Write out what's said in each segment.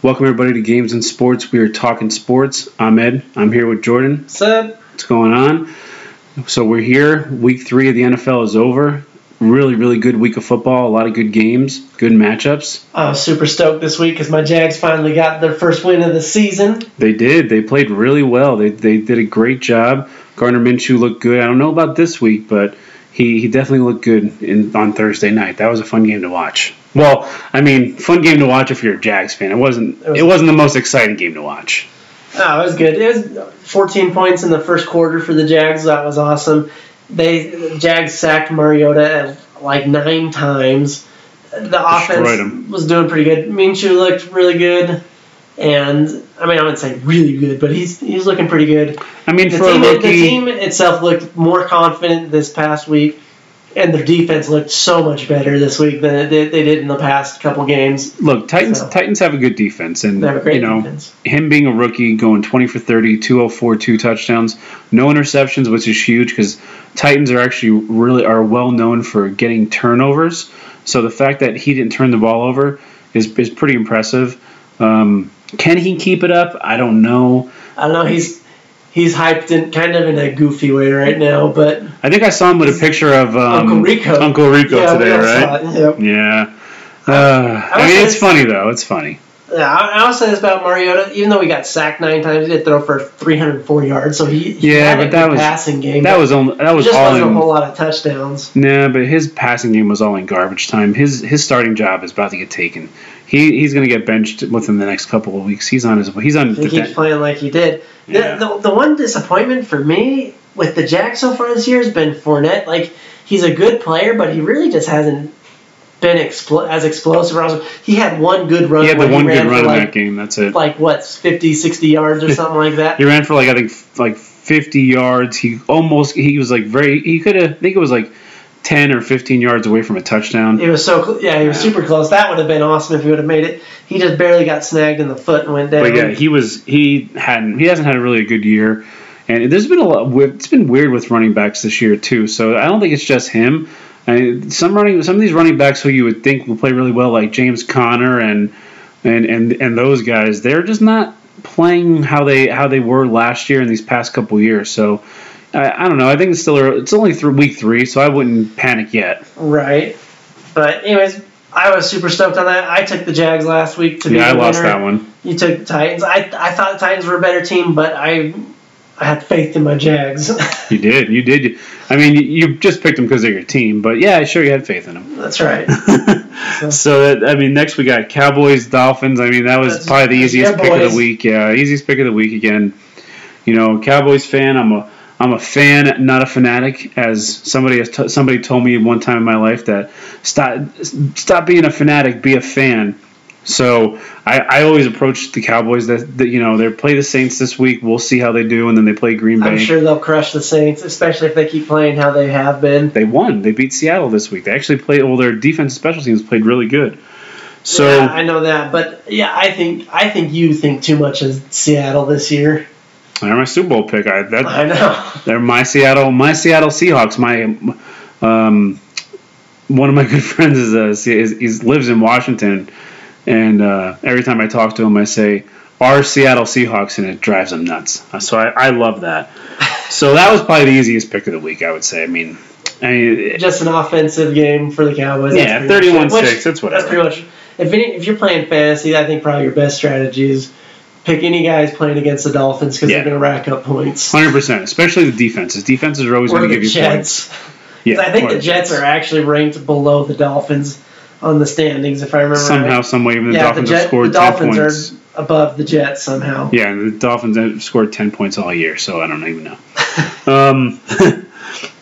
Welcome everybody to Games and Sports. We are talking sports. I'm Ed. I'm here with Jordan. What's up? What's going on? So we're here. Week three of the NFL is over. Really, really good week of football. A lot of good games, good matchups. I was super stoked this week because my Jags finally got their first win of the season. They did. They played really well. They, they did a great job. Gardner Minshew looked good. I don't know about this week, but he, he definitely looked good in, on Thursday night. That was a fun game to watch. Well, I mean, fun game to watch if you're a Jags fan. It wasn't. It, was, wasn't the most exciting game to watch. Oh, it was good. It was 14 points in the first quarter for the Jags. That was awesome. They the Jags sacked Mariota like nine times. The offense was doing pretty good. Minshew looked really good, and I mean I wouldn't say really good, but he's he's looking pretty good. I mean, the for team, a rookie, the team itself looked more confident this past week and their defense looked so much better this week than they, they did in the past couple games. Look, Titans so. Titans have a good defense, and you know defense. him being a rookie, going 20 for 30, 204, two touchdowns, no interceptions, which is huge because Titans are actually really are well known for getting turnovers. So the fact that he didn't turn the ball over is is pretty impressive. Um, can he keep it up? I don't know. I don't know. He's he's hyped in kind of in a goofy way right now, but I think I saw him with a picture of um, Uncle Rico. Uncle Rico yeah, today, right? Yep. Yeah. Uh, I, I mean, it's funny though. It's funny. Yeah, I, will say this about Mariota. Even though he got sacked nine times, he did throw for 304 yards. So he, he yeah, had but that was passing game. That was only that was just all wasn't in, a whole lot of touchdowns. Nah, but his passing game was all in garbage time. His his starting job is about to get taken. He he's going to get benched within the next couple of weeks. He's on his he's on. He keeps playing like he did. Yeah. The, the, the one disappointment for me with the Jags so far this year has been Fournette. Like he's a good player, but he really just hasn't been expl- as explosive. He had one good run. He had the one good run in like, that game. That's it. Like what, 50, 60 yards or something like that. He ran for like I think like 50 yards. He almost he was like very he could have I think it was like 10 or 15 yards away from a touchdown. He was so cl- yeah, he was super close. That would have been awesome if he would have made it. He just barely got snagged in the foot and went down. But yeah, he was he hadn't he hasn't had a really good year, and there's been a lot. It's been weird with running backs this year too. So I don't think it's just him. I mean, some running some of these running backs who you would think will play really well, like James Conner and and and and those guys, they're just not playing how they how they were last year and these past couple years. So. I, I don't know. I think it's still it's only through week three, so I wouldn't panic yet. right. But anyways, I was super stoked on that. I took the Jags last week to be Yeah, I lost winner. that one. You took the Titans. I, I thought the Titans were a better team, but I I had faith in my Jags. You did. You did. I mean, you, just picked them because they're your team, but yeah, I sure, you had faith in them. That's right. so that, I mean, next we got Cowboys, Dolphins. I mean, that was probably the easiest pick of the week. Yeah, easiest pick of the week again. You know, Cowboys fan. I'm a I'm a fan, not a fanatic. As somebody has t- somebody told me one time in my life that stop stop being a fanatic, be a fan. So I, I always approach the Cowboys that, that you know they play the Saints this week. We'll see how they do, and then they play Green Bay. I'm sure they'll crush the Saints, especially if they keep playing how they have been. They won. They beat Seattle this week. They actually played. Well, their defense special teams played really good. So yeah, I know that, but yeah, I think I think you think too much of Seattle this year. They're my Super Bowl pick. I, that, I know. They're my Seattle, my Seattle Seahawks. My um, one of my good friends is, uh, is, is lives in Washington, and uh, every time I talk to him, I say our Seattle Seahawks, and it drives him nuts. So I, I love that. So that was probably the easiest pick of the week, I would say. I mean, I mean, Just an offensive game for the Cowboys. Yeah, That's pretty much it. 31-6, Which- that's whatever. That's pretty much. If any, if you're playing fantasy, I think probably your best strategy is pick any guys playing against the Dolphins because Yeah. they're going to rack up points. hundred percent, especially the defenses. Defenses are always going to give you points. Yeah, I think the Jets are actually ranked below the Dolphins on the standings, if I remember somehow, right. some way. Even the yeah, Dolphins the, have Jet, scored the ten Dolphins points. are above the Jets somehow. Yeah, and the Dolphins have scored 10 points all year, so I don't even know. um,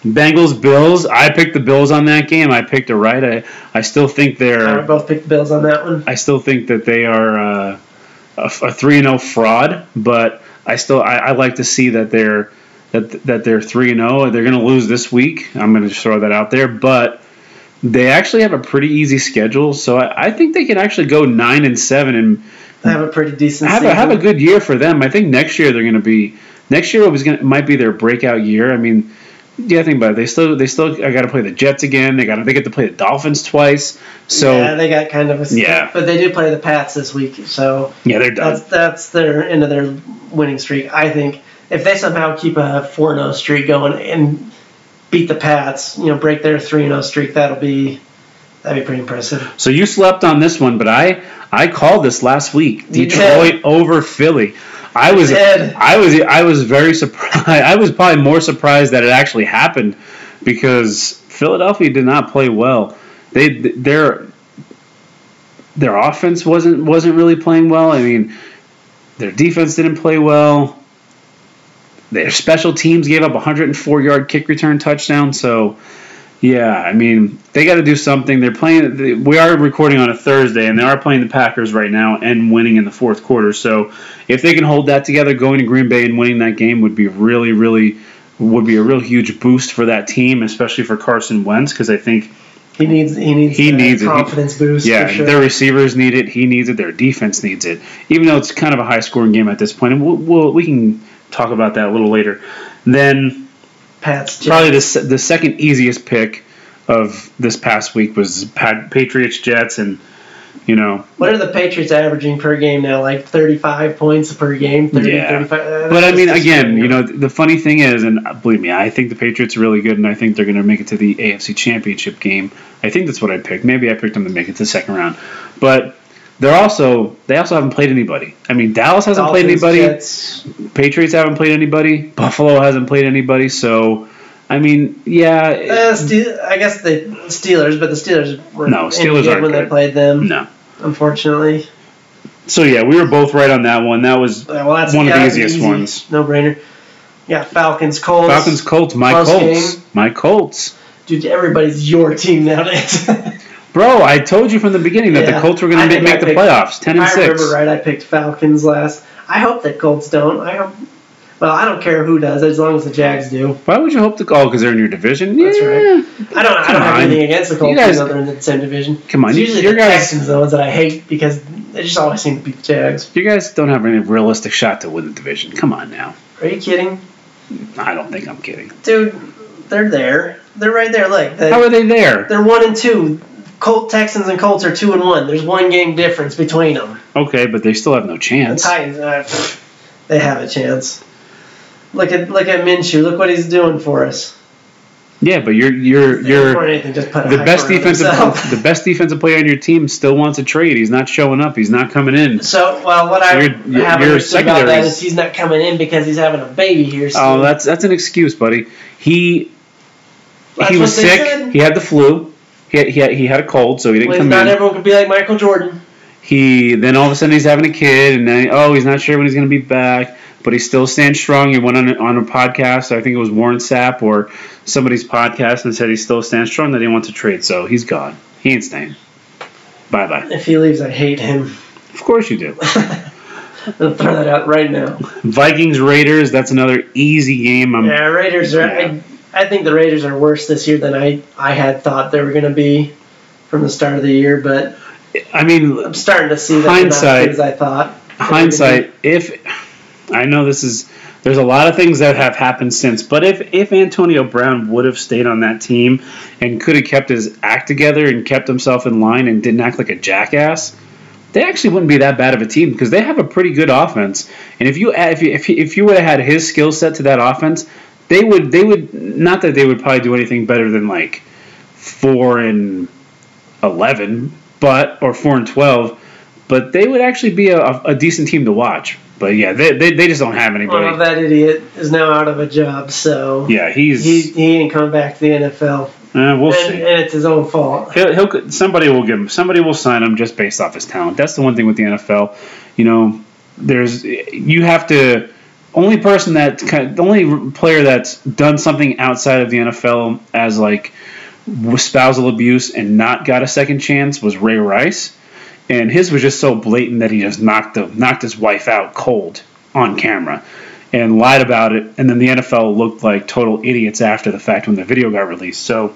Bengals, Bills. I picked the Bills on that game. I picked it right. I, I still think they're. both picked the Bills on that one. I still think that they are uh, a, three and zero fraud, but I still I, I like to see that they're that that they're three and zero. They're going to lose this week. I'm going to throw that out there, but they actually have a pretty easy schedule, so I, I think they can actually go nine and seven and have a pretty decent have a, have a good year for them. I think next year they're going to be next year was going might be their breakout year. I mean, Yeah, I think about it. They still they still I got to play the Jets again. They got they get to play the Dolphins twice. So yeah, they got kind of a yeah, but they do play the Pats this week. So yeah, they're done. That's that's their end of their winning streak. I think if they somehow keep a four 0 streak going and beat the Pats, you know, break their three 0 streak, that'll be that'd be pretty impressive. So you slept on this one, but I I called this last week. Detroit over Philly. I was I was I was very surprised. I was probably more surprised that it actually happened because Philadelphia did not play well. They their their offense wasn't wasn't really playing well. I mean, their defense didn't play well. Their special teams gave up a 104 yard kick return touchdown. So yeah, I mean, they got to do something. They're playing. We are recording on a Thursday, and they are playing the Packers right now and winning in the fourth quarter. So, if they can hold that together, going to Green Bay and winning that game would be really, really would be a real huge boost for that team, especially for Carson Wentz, because I think he needs he needs he needs a confidence it. boost. Yeah, sure. their receivers need it. He needs it. Their defense needs it. Even though it's kind of a high scoring game at this point, and we'll, we'll we can talk about that a little later. Then Pats. Probably the the second easiest pick of this past week was Patriots Jets and you know. What are the Patriots averaging per game now? Like 35 points per game? 30 yeah. 35 uh, but I mean again you know the funny thing is and believe me I think the Patriots are really good and I think they're going to make it to the AFC Championship game. I think that's what I picked. Maybe I picked them to make it to the second round. But they're also they also haven't played anybody. I mean, Dallas hasn't Dolphins, played anybody. Jets. Patriots haven't played anybody. Buffalo hasn't played anybody. So, I mean, yeah. Uh, Steel, I guess the Steelers, but the Steelers were no Steelers are when good. they played them. No, unfortunately. So yeah, we were both right on that one. That was well, one yeah, of the easiest easy. ones. No brainer. Yeah, Falcons, Colts. Falcons, Colts. My Colts. Game. My Colts. Dude, everybody's your team nowadays. Bro, I told you from the beginning that yeah, the Colts were going to make the picked, playoffs. Ten and I six. I remember right. I picked Falcons last. I hope that Colts don't. I hope. Well, I don't care who does, as long as the Jags do. Why would you hope the oh because they're in your division? That's yeah. right. I don't. I don't have anything against the Colts. You Guys, they're in the same division. Come on, it's usually your the guys, Texans the ones that I hate because they just always seem to beat the Jags. You guys don't have any realistic shot to win the division. Come on now. Are you kidding? I don't think I'm kidding. Dude, they're there. They're right there. Look. How are they there? They're one and two. Colt Texans and Colts are two and one. There's one game difference between them. Okay, but they still have no chance. The Titans, uh, they have a chance. Look at look at Minshew. Look what he's doing for us. Yeah, but you're you're you're anything, the best defensive the best defensive player on your team still wants a trade. He's not showing up. He's not coming in. So well, what so I you're, have about that is he's not coming in because he's having a baby here. So. Oh, that's that's an excuse, buddy. He that's he was sick. Said. He had the flu. He had, he had, he had a cold, so he didn't well, come not in. Not everyone could be like Michael Jordan. He then all of a sudden he's having a kid, and then oh he's not sure when he's going to be back, but he still stands strong. He went on a, on a podcast, I think it was Warren Sapp or somebody's podcast, and said he still stands strong that he wants to trade. So he's gone. He ain't staying. Bye bye. If he leaves, I hate him. Of course you do. I'll throw that out right now. Vikings Raiders. That's another easy game. I'm, yeah, Raiders are. Yeah. I, I think the Raiders are worse this year than I I had thought they were going to be from the start of the year, but I mean, I'm starting to see that hindsight. as I thought. Hindsight, if I know this is, there's a lot of things that have happened since, but if if Antonio Brown would have stayed on that team and could have kept his act together and kept himself in line and didn't act like a jackass, they actually wouldn't be that bad of a team because they have a pretty good offense. And if you if you, if you, if you would have had his skill set to that offense, they would they would not that they would probably do anything better than like four and eleven, but or four and twelve, but they would actually be a, a decent team to watch. But yeah, they, they, they just don't have anybody. Well, that idiot is now out of a job, so yeah, he's he, he ain't coming back to the NFL. Uh, we'll and, see. And it's his own fault. He'll, he'll somebody will give him somebody will sign him just based off his talent. That's the one thing with the NFL. You know, there's you have to only person that the only player that's done something outside of the NFL as like spousal abuse and not got a second chance was Ray Rice, and his was just so blatant that he just knocked the, knocked his wife out cold on camera and lied about it, and then the NFL looked like total idiots after the fact when the video got released. So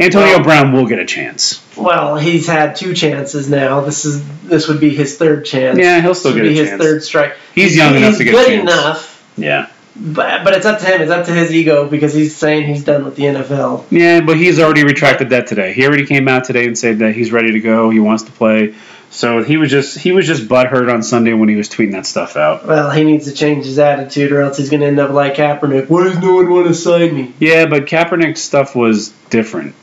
Antonio well, Brown will get a chance. Well, he's had two chances now. This is this would be his third chance. Yeah, he'll still this get a be chance. his third strike. He's, he's young enough to get good a chance. enough. Yeah. But, but it's up to him. It's up to his ego because he's saying he's done with the NFL. Yeah, but he's already retracted that today. He already came out today and said that he's ready to go. He wants to play. So he was just he was just butthurt on Sunday when he was tweeting that stuff out. Well, he needs to change his attitude, or else he's going to end up like Kaepernick. Why does no one want to sign me? Yeah, but Kaepernick's stuff was different.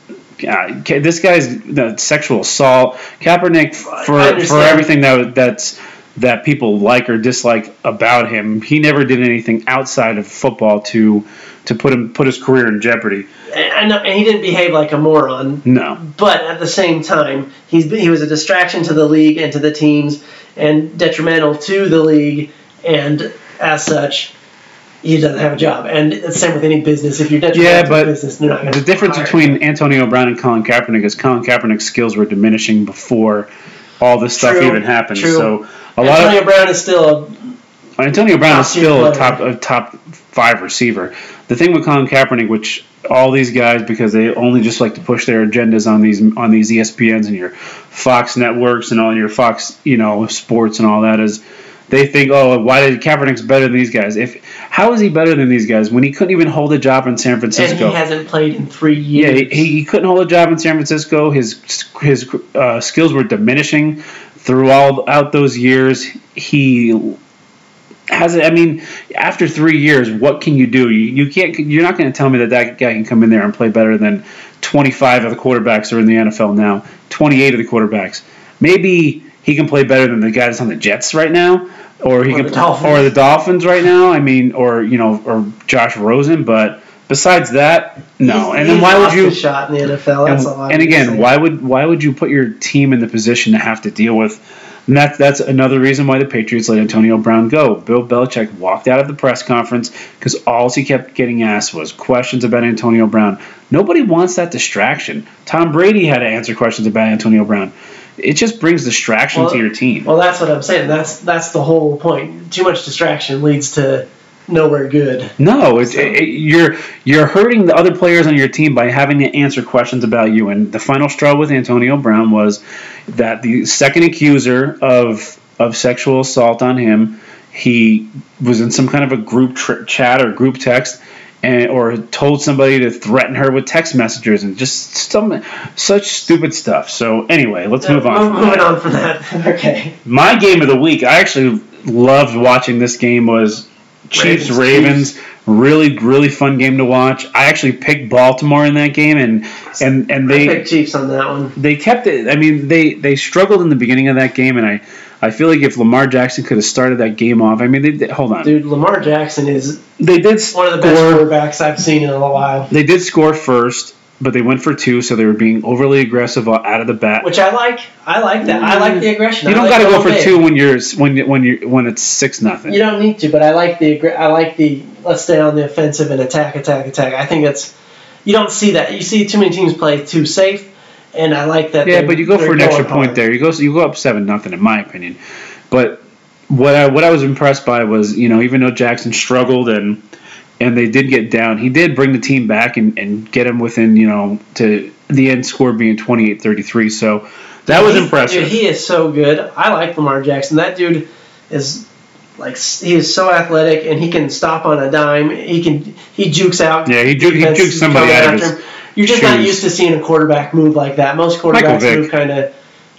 Uh, this guy's the sexual assault. Kaepernick for for everything that that's that people like or dislike about him. He never did anything outside of football to to put him put his career in jeopardy. And, and he didn't behave like a moron. No. But at the same time, he's he was a distraction to the league and to the teams, and detrimental to the league, and as such, he doesn't have a job. And it's the same with any business. If you're detrimental yeah, but to business, they're not going to. the difference between Antonio Brown and Colin Kaepernick is Colin Kaepernick's skills were diminishing before all this stuff true, even happens. True. So a Antonio lot of Brown is still a Antonio Brown is still a top a top five receiver. The thing with Colin Kaepernick, which all these guys, because they only just like to push their agendas on these on these ESPNs and your Fox networks and all your Fox, you know, sports and all that, is they think, oh, why did Kaepernick's better than these guys? If how is he better than these guys when he couldn't even hold a job in San Francisco? And he hasn't played in three years. Yeah, he, he couldn't hold a job in San Francisco. His his uh, skills were diminishing throughout those years. He has I mean, after three years, what can you do? You, you can't. You're not going to tell me that that guy can come in there and play better than 25 of the quarterbacks are in the NFL now. 28 of the quarterbacks. Maybe he can play better than the guys on the Jets right now, or he or can, the or the Dolphins right now. I mean, or you know, or Josh Rosen. But besides that, no. He's, and then why would you shot in the NFL? That's and, and again, why would why would you put your team in the position to have to deal with? And that, that's another reason why the Patriots let Antonio Brown go. Bill Belichick walked out of the press conference because all he kept getting asked was questions about Antonio Brown. Nobody wants that distraction. Tom Brady had to answer questions about Antonio Brown. It just brings distraction well, to your team. Well, that's what I'm saying. That's that's the whole point. Too much distraction leads to nowhere good. No, it's, so. it, you're you're hurting the other players on your team by having to answer questions about you. And the final straw with Antonio Brown was that the second accuser of of sexual assault on him, he was in some kind of a group tr- chat or group text. And, or told somebody to threaten her with text messages and just some such stupid stuff. So anyway, let's move on. Moving on from that. okay. My game of the week, I actually loved watching this game was Chiefs Ravens. Chiefs. Really, really fun game to watch. I actually picked Baltimore in that game, and and and they I picked Chiefs on that one. They kept it. I mean, they they struggled in the beginning of that game, and I I feel like if Lamar Jackson could have started that game off, I mean, they, they hold on, dude. Lamar Jackson is they did one of the best quarterbacks I've seen in a while. They did score first but they went for two, so they were being overly aggressive out of the bat. Which I like. I like that. I like the aggression. You don't like got to go for big. two when you're when when you when it's six nothing. You don't need to, but I like the I like the let's stay on the offensive and attack, attack, attack. I think that's you don't see that. You see too many teams play too safe, and I like that. Yeah, but you go for an extra point there. You go you go up seven nothing in my opinion, but what I what I was impressed by was you know even though Jackson struggled and and they did get down. He did bring the team back and, and get them within, you know, to the end score being 28-33. So that was impressive. Dude, he is so good. I like Lamar Jackson. That dude is like he is so athletic and he can stop on a dime. He can he jukes out. Yeah, he, juke, he jukes somebody out of his You're just not used to seeing a quarterback move like that. Most quarterbacks move kind of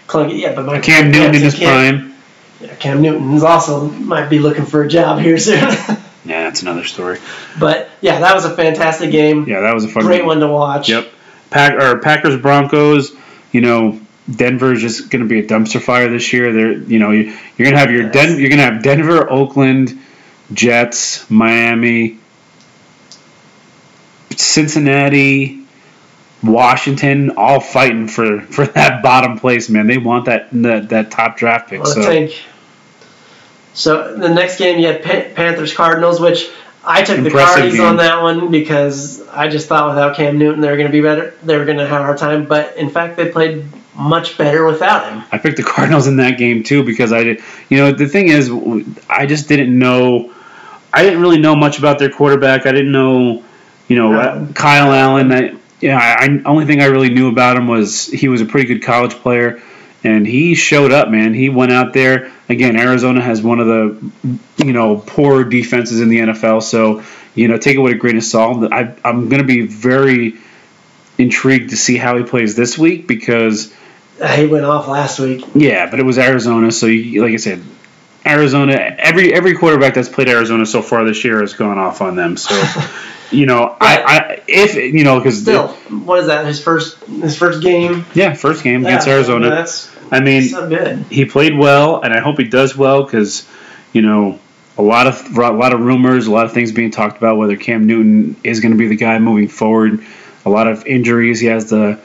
clunky. Yeah, but Michael Cam Newton in his prime. Yeah, Cam Newton is also might be looking for a job here soon. Yeah, that's another story. But yeah, that was a fantastic game. Yeah, that was a fun great game. one to watch. Yep. Pack or Packers Broncos. You know, Denver is just going to be a dumpster fire this year. They're you know you're, you're going to have your yes. Den- you're going to have Denver, Oakland, Jets, Miami, Cincinnati, Washington, all fighting for for that bottom place. Man, they want that that, that top draft pick. Well, so. I think so the next game you had Panthers Cardinals, which I took Impressive the Cardinals on that one because I just thought without Cam Newton they were going to be better. They were going to have a hard time, but in fact they played much better without him. I picked the Cardinals in that game too because I did. You know the thing is, I just didn't know. I didn't really know much about their quarterback. I didn't know, you know, um, Kyle Allen. I, yeah, I, only thing I really knew about him was he was a pretty good college player and he showed up, man. He went out there again. Arizona has one of the you know poor defenses in the NFL, so you know take it with a grain of salt. I, I'm going to be very intrigued to see how he plays this week because he went off last week. Yeah, but it was Arizona, so you, like I said, Arizona. Every every quarterback that's played Arizona so far this year has gone off on them. So. you know, I, I if you know because still, what is that? His first his first game. Yeah, first game yeah, against Arizona. That's I mean, good. he played well, and I hope he does well because you know a lot of a lot of rumors, a lot of things being talked about whether Cam Newton is going to be the guy moving forward. A lot of injuries. He has the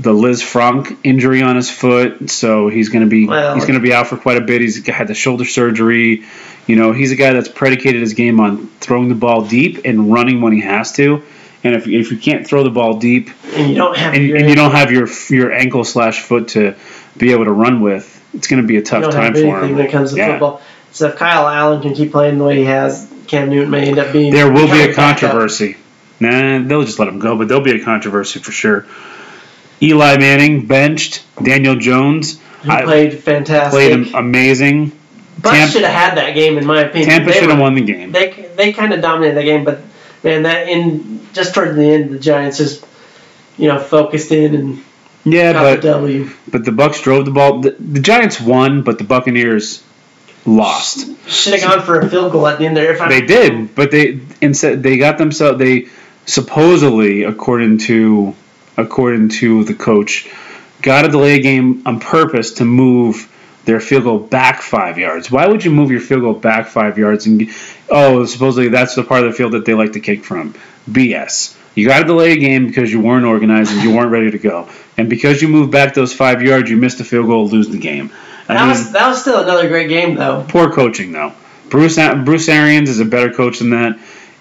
the Lisfranc injury on his foot, so he's going to be well, he's going to be out for quite a bit. He's had the shoulder surgery. You know, he's a guy that's predicated his game on throwing the ball deep and running when he has to. And if, if you can't throw the ball deep, and you don't have and, and you don't have your your ankle slash foot to be able to run with, it's going to be a tough time for him. When it comes to yeah. football, so if Kyle Allen can keep playing the way he has, Cam Newton may end up being. There will be a controversy. Nah, they'll just let him go, but there'll be a controversy for sure. Eli Manning benched. Daniel Jones. He played fantastic. Played amazing. Bucks should have had that game, in my opinion. Tampa should have won the game. They they kind of dominated the game, but man, that in just towards the end, the Giants just you know focused in and yeah, but the but the Bucks drove the ball. The, the, Giants won, but the Buccaneers lost. Should have gone for a field goal at the end there. If they did, but they instead they got themselves they supposedly according to according to the coach got to delay a game on purpose to move their field goal back five yards. Why would you move your field goal back five yards and oh supposedly that's the part of the field that they like to kick from? BS. You got to delay a game because you weren't organized and you weren't ready to go. And because you moved back those five yards, you missed a field goal, lose the game. I that mean, was that was still another great game though. Poor coaching though. Bruce Bruce Arians is a better coach than that.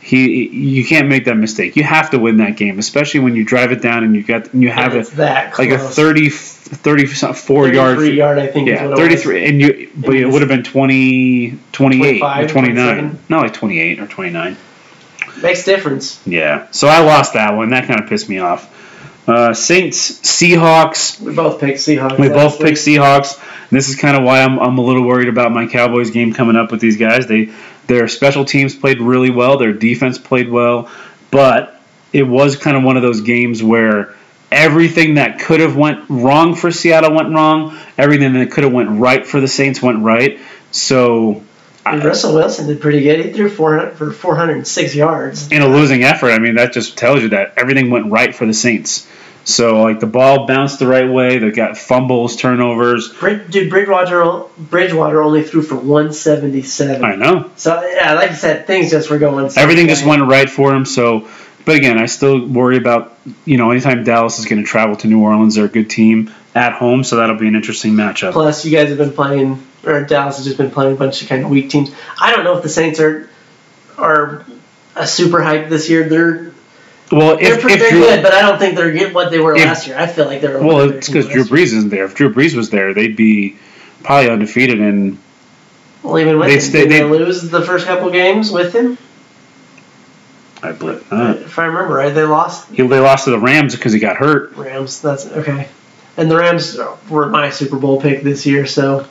He you can't make that mistake. You have to win that game, especially when you drive it down and you got you have it like a 30 34 yard yard I think yeah 33 and you but it would have been 20 28 or 29 not like 28 or 29 Makes difference. Yeah. So I lost that one. That kind of pissed me off. Uh, Saints, Seahawks. We both picked Seahawks. We both picked Seahawks. And this is kind of why I'm, I'm a little worried about my Cowboys game coming up with these guys. They their special teams played really well. Their defense played well, but it was kind of one of those games where everything that could have went wrong for Seattle went wrong. Everything that could have went right for the Saints went right. So and Russell Wilson did pretty good. He threw 400 for 406 yards. In a losing effort, I mean, that just tells you that everything went right for the Saints. So, like, the ball bounced the right way. They got fumbles, turnovers. Dude, Bridgewater, Bridgewater only threw for 177. I know. So, yeah, like I said, things just were going. Everything just went right for him. So, but again, I still worry about, you know, anytime Dallas is going to travel to New Orleans, they're a good team at home, so that'll be an interesting matchup. Plus, you guys have been playing or Dallas has just been playing a bunch of kind of weak teams. I don't know if the Saints are are a super hype this year. They're well, if, they're, if they're Drew, good, but I don't think they're getting what they were if, last year. I feel like they're well. It's because Drew Brees isn't there. If Drew Brees was there, they'd be probably undefeated and. Well, even with him, stay, did they lose the first couple games with him? I believe. If I remember right, they lost. He, they lost to the Rams because he got hurt. Rams. That's okay. And the Rams were my Super Bowl pick this year, so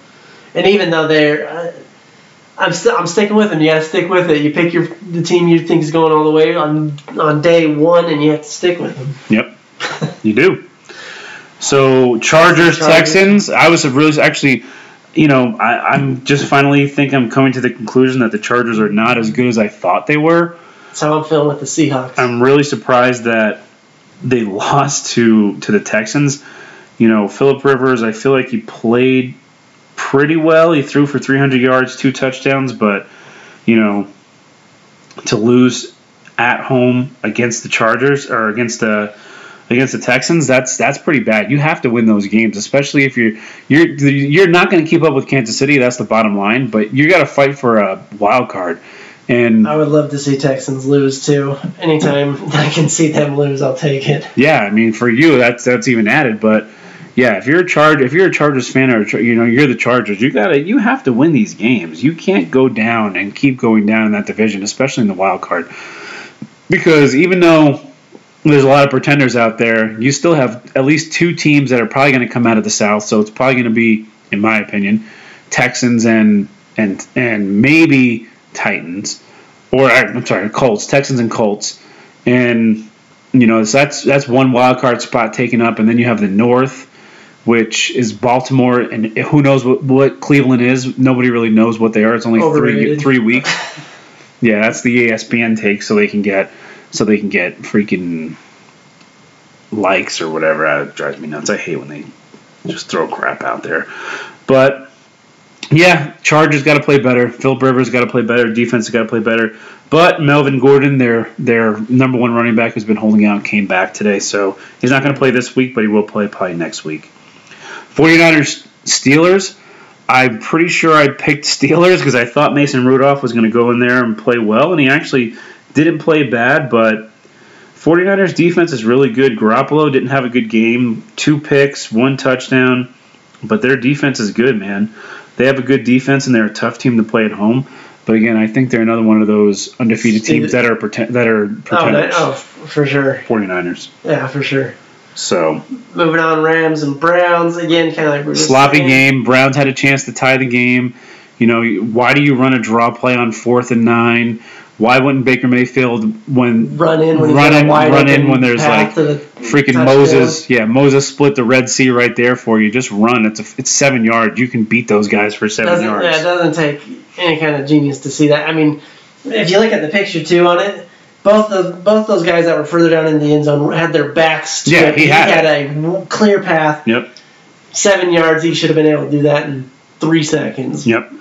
and even though they're, uh, I'm still I'm sticking with them. You got to stick with it. You pick your the team you think is going all the way on on day one, and you have to stick with them. Yep, you do. So Chargers, Chargers, Texans. I was really actually, you know, I, I'm just finally think I'm coming to the conclusion that the Chargers are not as good as I thought they were. That's how I'm feeling with the Seahawks. I'm really surprised that they lost to to the Texans. You know, Philip Rivers. I feel like he played pretty well. He threw for 300 yards, two touchdowns, but you know, to lose at home against the Chargers or against the against the Texans, that's that's pretty bad. You have to win those games, especially if you're you're you're not going to keep up with Kansas City. That's the bottom line. But you got to fight for a wild card. And I would love to see Texans lose too. Anytime I can see them lose, I'll take it. Yeah, I mean for you that's that's even added, but yeah, if you're a charge, if you're a Chargers fan or you know you're the Chargers, you gotta you have to win these games. You can't go down and keep going down in that division, especially in the wild card, because even though there's a lot of pretenders out there. You still have at least two teams that are probably going to come out of the South. So it's probably going to be, in my opinion, Texans and and and maybe Titans, or I'm sorry, Colts, Texans and Colts, and you know so that's that's one wild card spot taken up, and then you have the North, which is Baltimore, and who knows what, what Cleveland is? Nobody really knows what they are. It's only Overrated. three three weeks. yeah, that's the ESPN take, so they can get so they can get freaking likes or whatever. Uh, it drives me nuts. I hate when they just throw crap out there. But yeah, Chargers got to play better. Phil Rivers got to play better. Defense got to play better. But Melvin Gordon, their their number one running back, has been holding out, came back today. So he's not going to play this week, but he will play probably next week. 49ers Steelers. I'm pretty sure I picked Steelers because I thought Mason Rudolph was going to go in there and play well, and he actually didn't play bad, but 49ers defense is really good. Garoppolo didn't have a good game. Two picks, one touchdown, but their defense is good, man. They have a good defense and they're a tough team to play at home. But again, I think they're another one of those undefeated teams that are pretend, that are pretenders. Oh, oh, for sure. 49ers. Yeah, for sure. So moving on, Rams and Browns again, kind of like sloppy game. Browns had a chance to tie the game. You know, why do you run a draw play on fourth and nine? Why wouldn't Baker Mayfield when run in when run in run in when there's like the freaking Moses? Yeah, Moses split the Red Sea right there for you. Just run. It's a, it's seven yards. You can beat those guys for 7 doesn't, yards. Yeah, it doesn't take any kind of genius to see that. I mean, if you look at the picture too on it, both the both those guys that were further down in the end zone had their backs. To yeah, it. he had, he had a clear path. Yep. Seven yards. He should have been able to do that in three seconds. Yep.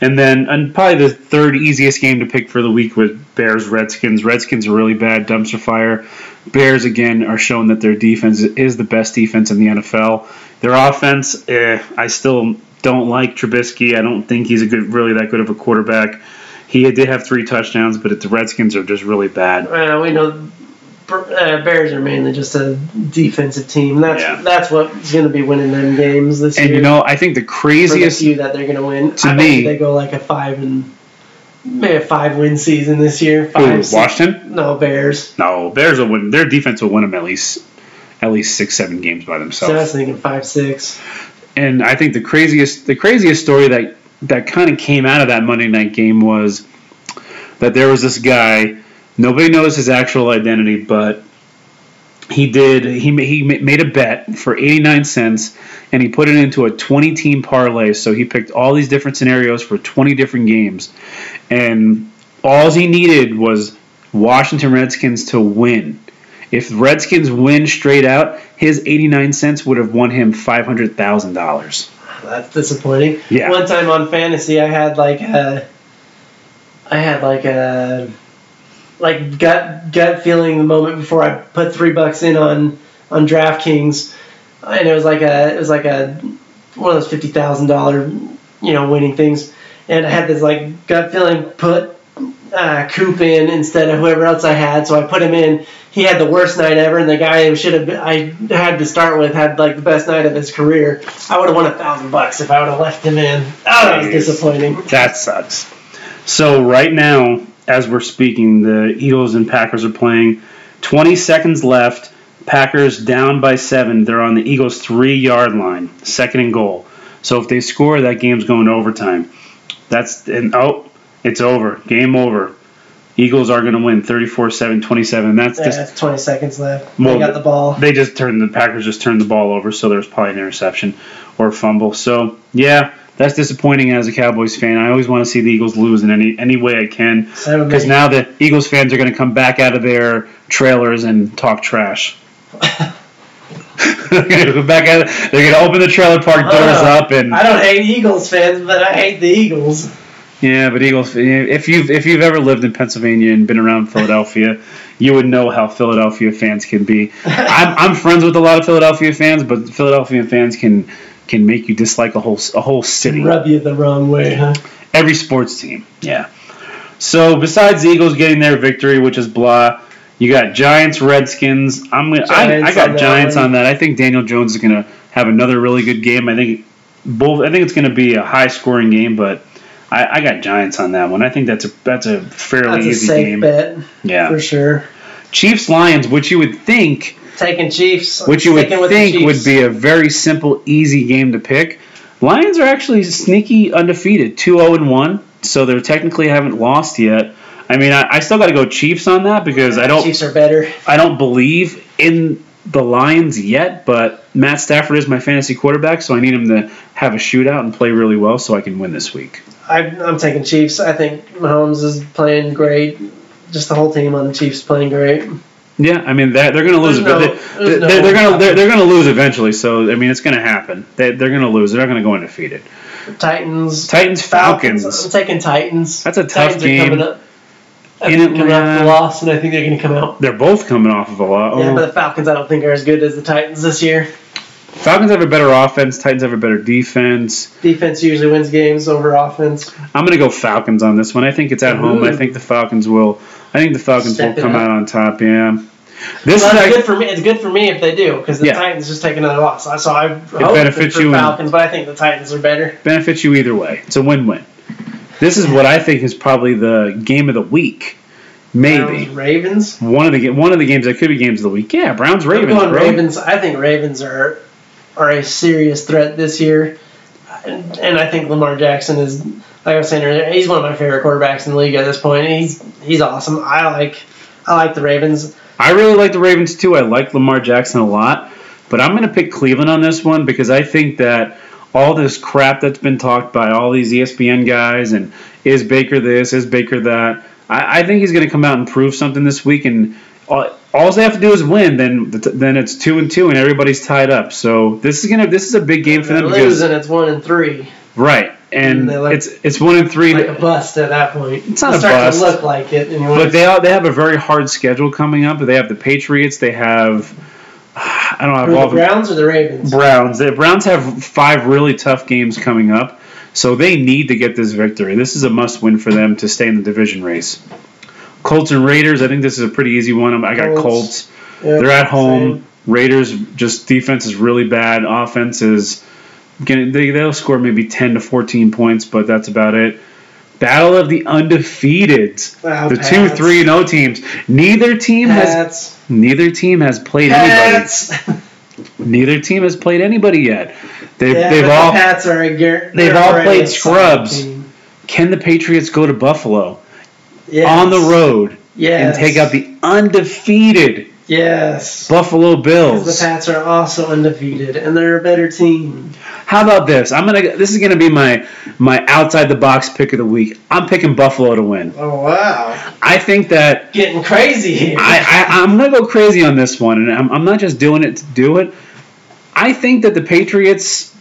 and then, and probably the third easiest game to pick for the week was Bears Redskins. Redskins are really bad, dumpster fire. Bears again are showing that their defense is the best defense in the NFL. Their offense, eh, I still don't like Trubisky. I don't think he's a good, really that good of a quarterback. He did have three touchdowns, but the Redskins are just really bad. Well, we know uh, Bears are mainly just a defensive team. That's yeah. that's what's going to be winning them games this and year. And you know, I think the craziest few that they're going to win. To I me, they go like a five and maybe a five win season this year. Five, Washington? No, Bears. No, Bears will win. Their defense will win them at least at least six, seven games by themselves. So I was thinking five, six. And I think the craziest the craziest story that that kind of came out of that Monday night game was that there was this guy. Nobody knows his actual identity, but he did. He he made a bet for 89 cents, and he put it into a 20 team parlay. So he picked all these different scenarios for 20 different games, and all he needed was Washington Redskins to win. If Redskins win straight out, his 89 cents would have won him $500,000. That's disappointing. Yeah. One time on fantasy, I had like a, I had like a like gut gut feeling the moment before I put three bucks in on on DraftKings, and it was like a it was like a one of those fifty thousand dollar you know winning things, and I had this like gut feeling put uh, Coop in instead of whoever else I had, so I put him in. He had the worst night ever, and the guy who should have been, I had to start with had like the best night of his career. I would have won a thousand bucks if I would have left him in. Oh, that was disappointing. That sucks. So right now, as we're speaking, the Eagles and Packers are playing. 20 seconds left. Packers down by seven. They're on the Eagles' three yard line, second and goal. So if they score, that game's going to overtime. That's and oh, it's over. Game over. Eagles are going to win 34-7, 27. That's yeah, just 20 seconds left. Well, they got the ball. They just turned the Packers just turned the ball over, so there's probably an interception or a fumble. So yeah, that's disappointing as a Cowboys fan. I always want to see the Eagles lose in any any way I can because now the Eagles fans are going to come back out of their trailers and talk trash. they're going to go back out. They're going to open the trailer park doors uh, up and. I don't hate Eagles fans, but I hate the Eagles. Yeah, but Eagles. Eh, if you've if you've ever lived in Pennsylvania and been around Philadelphia, you would know how Philadelphia fans can be. I'm, I'm friends with a lot of Philadelphia fans, but Philadelphia fans can can make you dislike a whole a whole city. Rub you the wrong way, huh? Every sports team, yeah. So besides the Eagles getting their victory, which is blah, you got Giants, Redskins. I'm gonna, I, I got on Giants on that. I think Daniel Jones is gonna have another really good game. I think both. I think it's gonna be a high scoring game, but I, I got Giants on that one. I think that's a that's a fairly that's a easy safe game. Bet, yeah, for sure. Chiefs Lions, which you would think taking Chiefs, which you would think would be a very simple, easy game to pick. Lions are actually sneaky undefeated, 2-0 and 1, so they're technically haven't lost yet. I mean, I, I still got to go Chiefs on that because I don't. Chiefs are better. I don't believe in the Lions yet, but Matt Stafford is my fantasy quarterback, so I need him to have a shootout and play really well so I can win this week. I, I'm taking Chiefs. I think Mahomes is playing great. Just the whole team on the Chiefs playing great. Yeah, I mean they're, they're going to lose. No, they, are no they're going to they're, they're going to lose eventually. So I mean it's going to happen. They, they're going to lose. They're not going to go undefeated. Titans. Titans Falcons. Falcons. I'm taking Titans. That's a tough Titans game. Up. I off the loss, and I think they're going to come out. They're both coming off of a loss. Yeah, but the oh. Falcons I don't think are as good as the Titans this year. Falcons have a better offense. Titans have a better defense. Defense usually wins games over offense. I'm going to go Falcons on this one. I think it's at Ooh. home. I think the Falcons will. I think the Falcons Step will come out on top. Yeah. This well, is good for me. It's good for me if they do because the yeah. Titans just take another loss. So I hope it benefits for you Falcons, but I think the Titans are better. Benefits you either way. It's a win-win. This is what I think is probably the game of the week. Maybe Browns, Ravens. One of the one of the games that could be games of the week. Yeah, Browns Ravens. Bro. Ravens. I think Ravens are are a serious threat this year, and, and I think Lamar Jackson is like I was saying earlier. He's one of my favorite quarterbacks in the league at this point. He's he's awesome. I like I like the Ravens. I really like the Ravens too. I like Lamar Jackson a lot, but I'm going to pick Cleveland on this one because I think that all this crap that's been talked by all these ESPN guys and is Baker this, is Baker that. I, I think he's going to come out and prove something this week, and all, all they have to do is win. Then then it's two and two, and everybody's tied up. So this is gonna this is a big game for them. Lose and it's one and three. Right, and, and it's it's one and three. Like a bust at that point. It's not it a bust. To look like it, but they all, they have a very hard schedule coming up. They have the Patriots. They have I don't know. The Browns or the Ravens. Browns. The Browns have five really tough games coming up, so they need to get this victory. This is a must win for them to stay in the division race. Colts and Raiders. I think this is a pretty easy one. I got Colts. Colts. Yep, They're at home. Same. Raiders just defense is really bad. Offense is they they'll score maybe ten to fourteen points, but that's about it. Battle of the undefeated. Wow, the Pats. two three and O teams. Neither team Pats. has neither team has played Pats. anybody. neither team has played anybody yet. They've, yeah, they've all the Pats are a gar- they've all played scrubs. Can the Patriots go to Buffalo yes. on the road yes. and take out the undefeated Yes. Buffalo Bills. The Pats are also undefeated, and they're a better team. How about this? I'm gonna. This is gonna be my my outside the box pick of the week. I'm picking Buffalo to win. Oh wow! I think that getting crazy here. I, I am gonna go crazy on this one, and I'm, I'm not just doing it to do it. I think that the Patriots,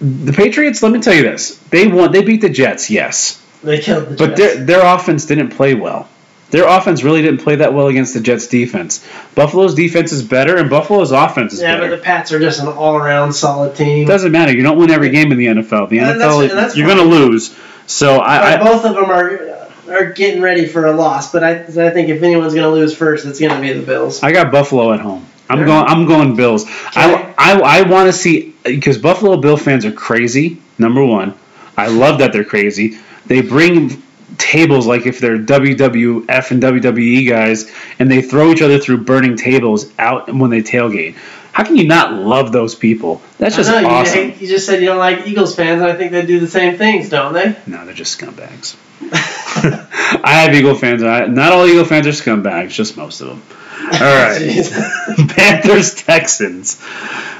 the Patriots. Let me tell you this: they won. They beat the Jets. Yes. They killed the Jets. But their their offense didn't play well. Their offense really didn't play that well against the Jets' defense. Buffalo's defense is better, and Buffalo's offense is yeah, better. Yeah, but the Pats are just an all-around solid team. It doesn't matter. You don't win every game in the NFL. The and NFL, that's, that's you're going to lose. So I, I, both of them are are getting ready for a loss. But I, I think if anyone's going to lose first, it's going to be the Bills. I got Buffalo at home. I'm going. I'm going Bills. Okay. I, I, I want to see because Buffalo Bill fans are crazy. Number one, I love that they're crazy. They bring tables like if they're WWF and WWE guys, and they throw each other through burning tables out when they tailgate. How can you not love those people? That's just know, awesome. You, you, just said you don't like Eagles fans, and I think they do the same things, don't they? No, they're just scumbags. I have Eagle fans. I, not all Eagle fans are scumbags, just most of them. All right, Panthers Texans.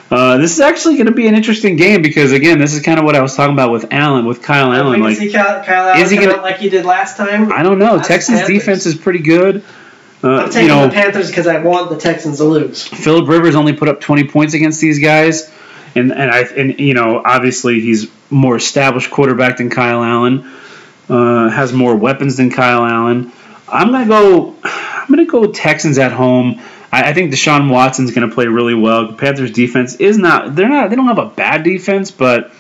Uh, this is actually going to be an interesting game because again, this is kind of what I was talking about with Allen, with Kyle Allen. Like, Kyle, Kyle Allen is he gonna, like he did last time? I don't know. Texans defense is pretty good. Uh, I'm taking you know, the Panthers because I want the Texans to lose. Philip Rivers only put up 20 points against these guys, and and I and you know obviously he's more established quarterback than Kyle Allen, uh, has more weapons than Kyle Allen. I'm gonna go. I'm gonna go Texans at home. I, I think Deshaun Watson's going to play really well. The Panthers defense is not. They're not. They don't have a bad defense, but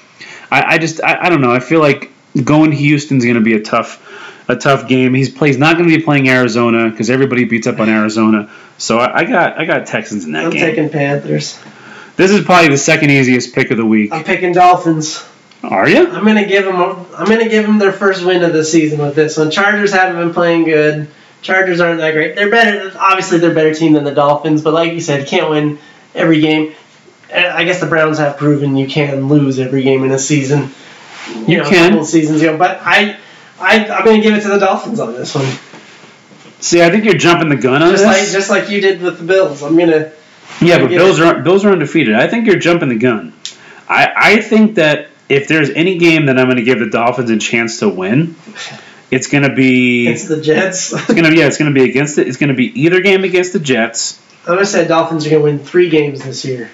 I, I just. I, I don't know. I feel like going to Houston's going to be a tough a tough game. He's plays not going to be playing Arizona because everybody beats up on Arizona. So I, I, got I got Texans in that I'm game. I'm taking Panthers. This is probably the second easiest pick of the week. I'm picking Dolphins. Are you? I'm gonna give them. A, I'm gonna give them their first win of the season with this one. Chargers haven't been playing good. Chargers aren't that great. They're better. Obviously, they're a better team than the Dolphins. But like you said, can't win every game. I guess the Browns have proven you can lose every game in a season. You, you know, can. A couple seasons ago, but I, I, I'm going to give it to the Dolphins on this one. See, I think you're jumping the gun on just this. Like, just like you did with the Bills. I'm gonna. Yeah, but Bills are Bills are undefeated. I think you're jumping the gun. I I think that if there's any game that I'm going to give the Dolphins a chance to win, it's going to be it's the Jets. it's going to yeah, it's going to be against it. It's going to be either game against the Jets. I'm going to say Dolphins are going to win three games this year.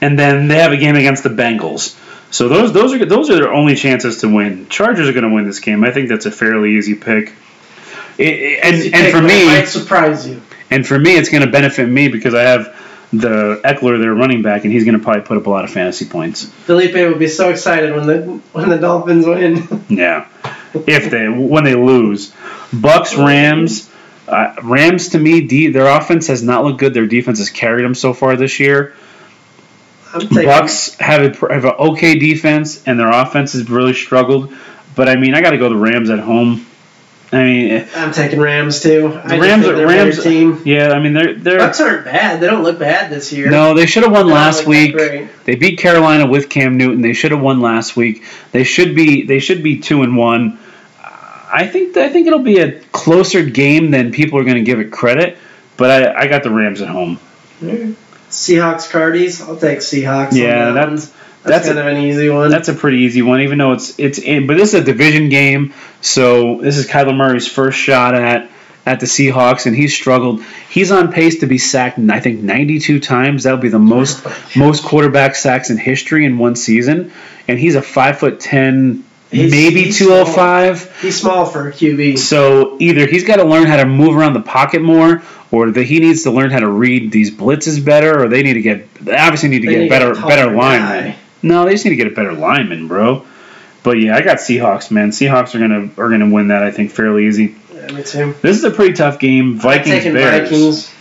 And then they have a game against the Bengals. So those those are those are their only chances to win. Chargers are going to win this game. I think that's a fairly easy pick. It, and easy and pick, for me, might surprise you. And for me, it's going to benefit me because I have the Ekeler, their running back, and he's going to probably put up a lot of fantasy points. Felipe will be so excited when the when the Dolphins win. yeah, if they when they lose, Bucks Rams. Uh, Rams to me, D, their offense has not looked good. Their defense has carried them so far this year. Bucks have a, have an okay defense, and their offense has really struggled. But I mean, I got to go the Rams at home. I mean, I'm taking Rams too. The Rams, are, Rams team. Yeah, I mean they're they're Bucks aren't bad. They don't look bad this year. No, they should have won last week. They beat Carolina with Cam Newton. They should have won last week. They should be they should be two and one. I think I think it'll be a closer game than people are going to give it credit. But I, I got the Rams at home. Seahawks Cardies. I'll take Seahawks. Yeah, that that's, that's kind a, of an easy one. That's a pretty easy one, even though it's it's in, but this is a division game, so this is Kyler Murray's first shot at at the Seahawks, and he's struggled. He's on pace to be sacked, I think, 92 times. That would be the most most quarterback sacks in history in one season, and he's a five foot ten. He's, maybe he's 205. Small. Oh he's small for a QB. So either he's got to learn how to move around the pocket more, or that he needs to learn how to read these blitzes better, or they need to get they obviously need to they get need better better linemen. No, they just need to get a better lineman, bro. But yeah, I got Seahawks, man. Seahawks are gonna are gonna win that. I think fairly easy. Yeah, me too. This is a pretty tough game. Vikings Bears. Vikings.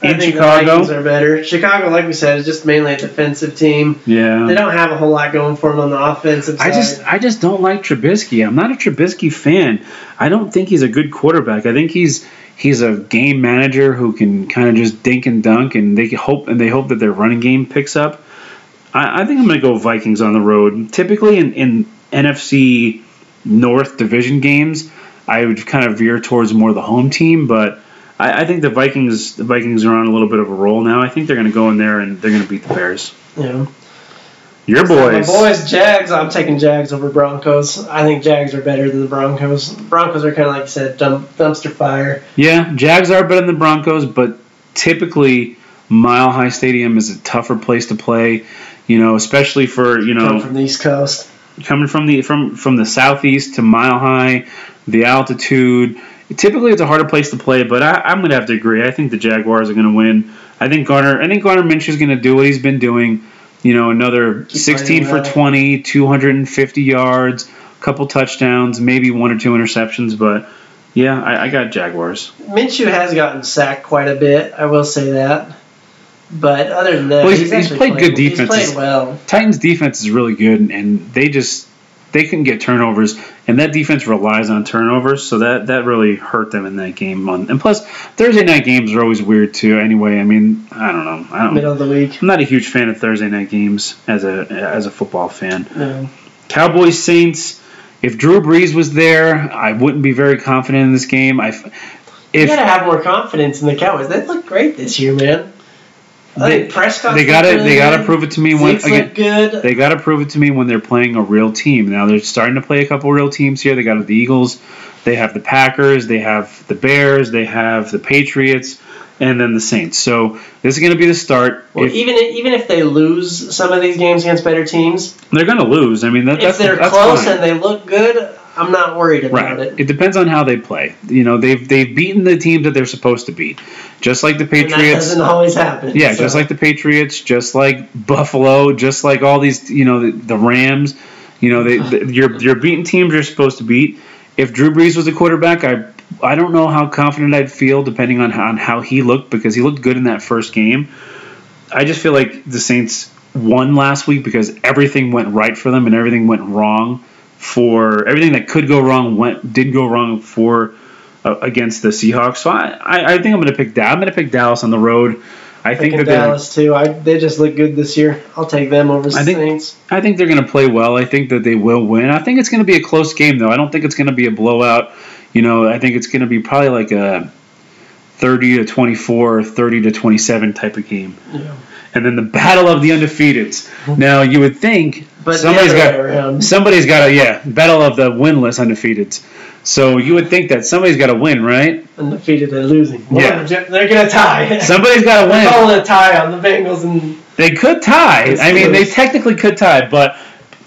I think Chicago, the Vikings are better. Chicago, like we said, is just mainly a defensive team. Yeah, they don't have a whole lot going for them on the offensive side. I just, I just don't like Trubisky. I'm not a Trubisky fan. I don't think he's a good quarterback. I think he's he's a game manager who can kind of just dink and dunk, and they hope and they hope that their running game picks up. I, I think I'm going to go Vikings on the road. Typically in, in NFC North division games, I would kind of veer towards more the home team, but I, I, think the Vikings the Vikings are on a little bit of a roll now. I think they're going to go in there and they're going to beat the Bears. Yeah. Your boys. So my boys, Jags. I'm taking Jags over Broncos. I think Jags are better than the Broncos. Broncos are kind of like you said, dump, dumpster fire. Yeah, Jags are better than the Broncos, but typically Mile High Stadium is a tougher place to play. You know, especially for you know Come from the East Coast, coming from the from from the southeast to Mile High, the altitude. Typically, it's a harder place to play, but I, am going to have to agree. I think the Jaguars are going to win. I think Gardner. I think Gardner Minshew is going to do what he's been doing you know, another Keep 16 for 20, 250 yards, a couple touchdowns, maybe one or two interceptions, but yeah, I, I got Jaguars. Minshew has gotten sacked quite a bit, I will say that. But other than that, well, he's, he's, played, played, good defense. He's played well. Titans defense is really good, and they just they couldn't get turnovers, and that defense relies on turnovers, so that that really hurt them in that game. And plus, Thursday night games are always weird too. Anyway, I mean, I don't know. I don't, Middle of the week. I'm not a huge fan of Thursday night games as a as a football fan. No. Cowboys Saints. If Drew Brees was there, I wouldn't be very confident in this game. I. If, you gotta have more confidence in the Cowboys. They look great this year, man. They, Prescott. They got to. They got to prove it to me when again. Good. They got to prove it to me when they're playing a real team. Now they're starting to play a couple real teams here. They got the Eagles. They have the Packers. They have the Bears. They have the Patriots, and then the Saints. So this is going to be the start. Well, if, even even if they lose some of these games against better teams, they're going to lose. I mean, that, if that's they're that's close fine. and they look good, I'm not worried about right. it. It depends on how they play. You know, they've they've beaten the teams that they're supposed to beat, just like the Patriots. And that doesn't always happen. Yeah, so. just like the Patriots, just like Buffalo, just like all these. You know, the, the Rams. You know, they, you're you're beating teams you're supposed to beat. If Drew Brees was a quarterback, I I don't know how confident I'd feel depending on how, on how he looked because he looked good in that first game. I just feel like the Saints won last week because everything went right for them and everything went wrong for everything that could go wrong went did go wrong for uh, against the Seahawks. So I, I, I think I'm going to pick that. I'm going to pick Dallas on the road. I think that Dallas too. I, they just look good this year. I'll take them over I think, Saints. I think they're going to play well. I think that they will win. I think it's going to be a close game though. I don't think it's going to be a blowout. You know, I think it's going to be probably like a 30 to 24, 30 to 27 type of game. Yeah. And then the battle of the undefeateds. Now you would think but somebody's got somebody's got a yeah battle of the winless undefeateds. So you would think that somebody's got to win, right? Undefeated and losing. yeah, they're gonna tie. Somebody's got to win. They're calling a tie on the Bengals and. They could tie. I mean, they technically could tie, but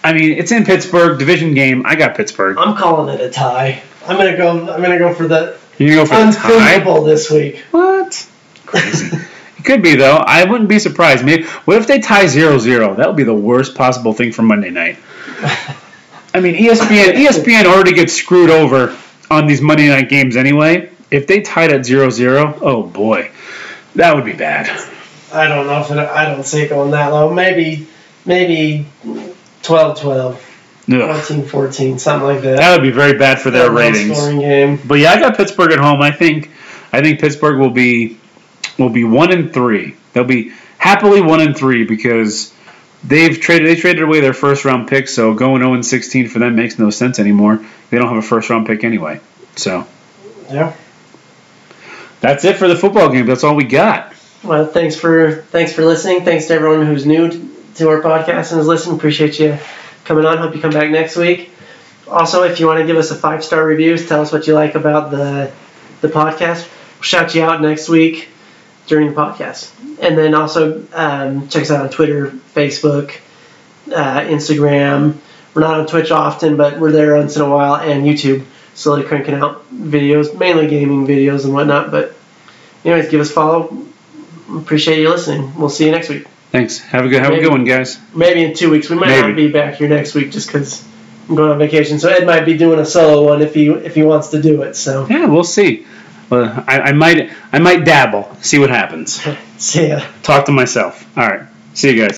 I mean, it's in Pittsburgh, division game. I got Pittsburgh. I'm calling it a tie. I'm gonna go. I'm gonna go for the. You go for unthinkable this week. What? Crazy. could be though. I wouldn't be surprised. Maybe. What if they tie 0-0? That would be the worst possible thing for Monday night. I mean, ESPN ESPN already gets screwed over on these Monday night games anyway. If they tied at 0-0, oh boy, that would be bad. I don't know if it, I don't see it going that low. Maybe maybe 12-12. 14-14, something like that. That would be very bad for their ratings. Game. But yeah, I got Pittsburgh at home. I think I think Pittsburgh will be will be one and three. They'll be happily one and three because they've traded they traded away their first round pick, so going 0 and 16 for them makes no sense anymore. They don't have a first round pick anyway. So Yeah. That's it for the football game. That's all we got. Well, thanks for thanks for listening. Thanks to everyone who's new to our podcast and is listening. Appreciate you coming on. Hope you come back next week. Also, if you want to give us a five star review, tell us what you like about the the podcast. We'll shout you out next week during the podcast. And then also um, check us out on Twitter, Facebook, uh, Instagram. We're not on Twitch often, but we're there once in a while, and YouTube. Slowly cranking out videos, mainly gaming videos and whatnot. But, anyways, give us a follow. Appreciate you listening. We'll see you next week. Thanks. Have a good have maybe, a good one, guys. Maybe in two weeks. We might maybe. not be back here next week just because I'm going on vacation. So Ed might be doing a solo one if he if he wants to do it. So yeah, we'll see. Well, I, I might I might dabble. See what happens. see ya. Talk to myself. All right. See you guys.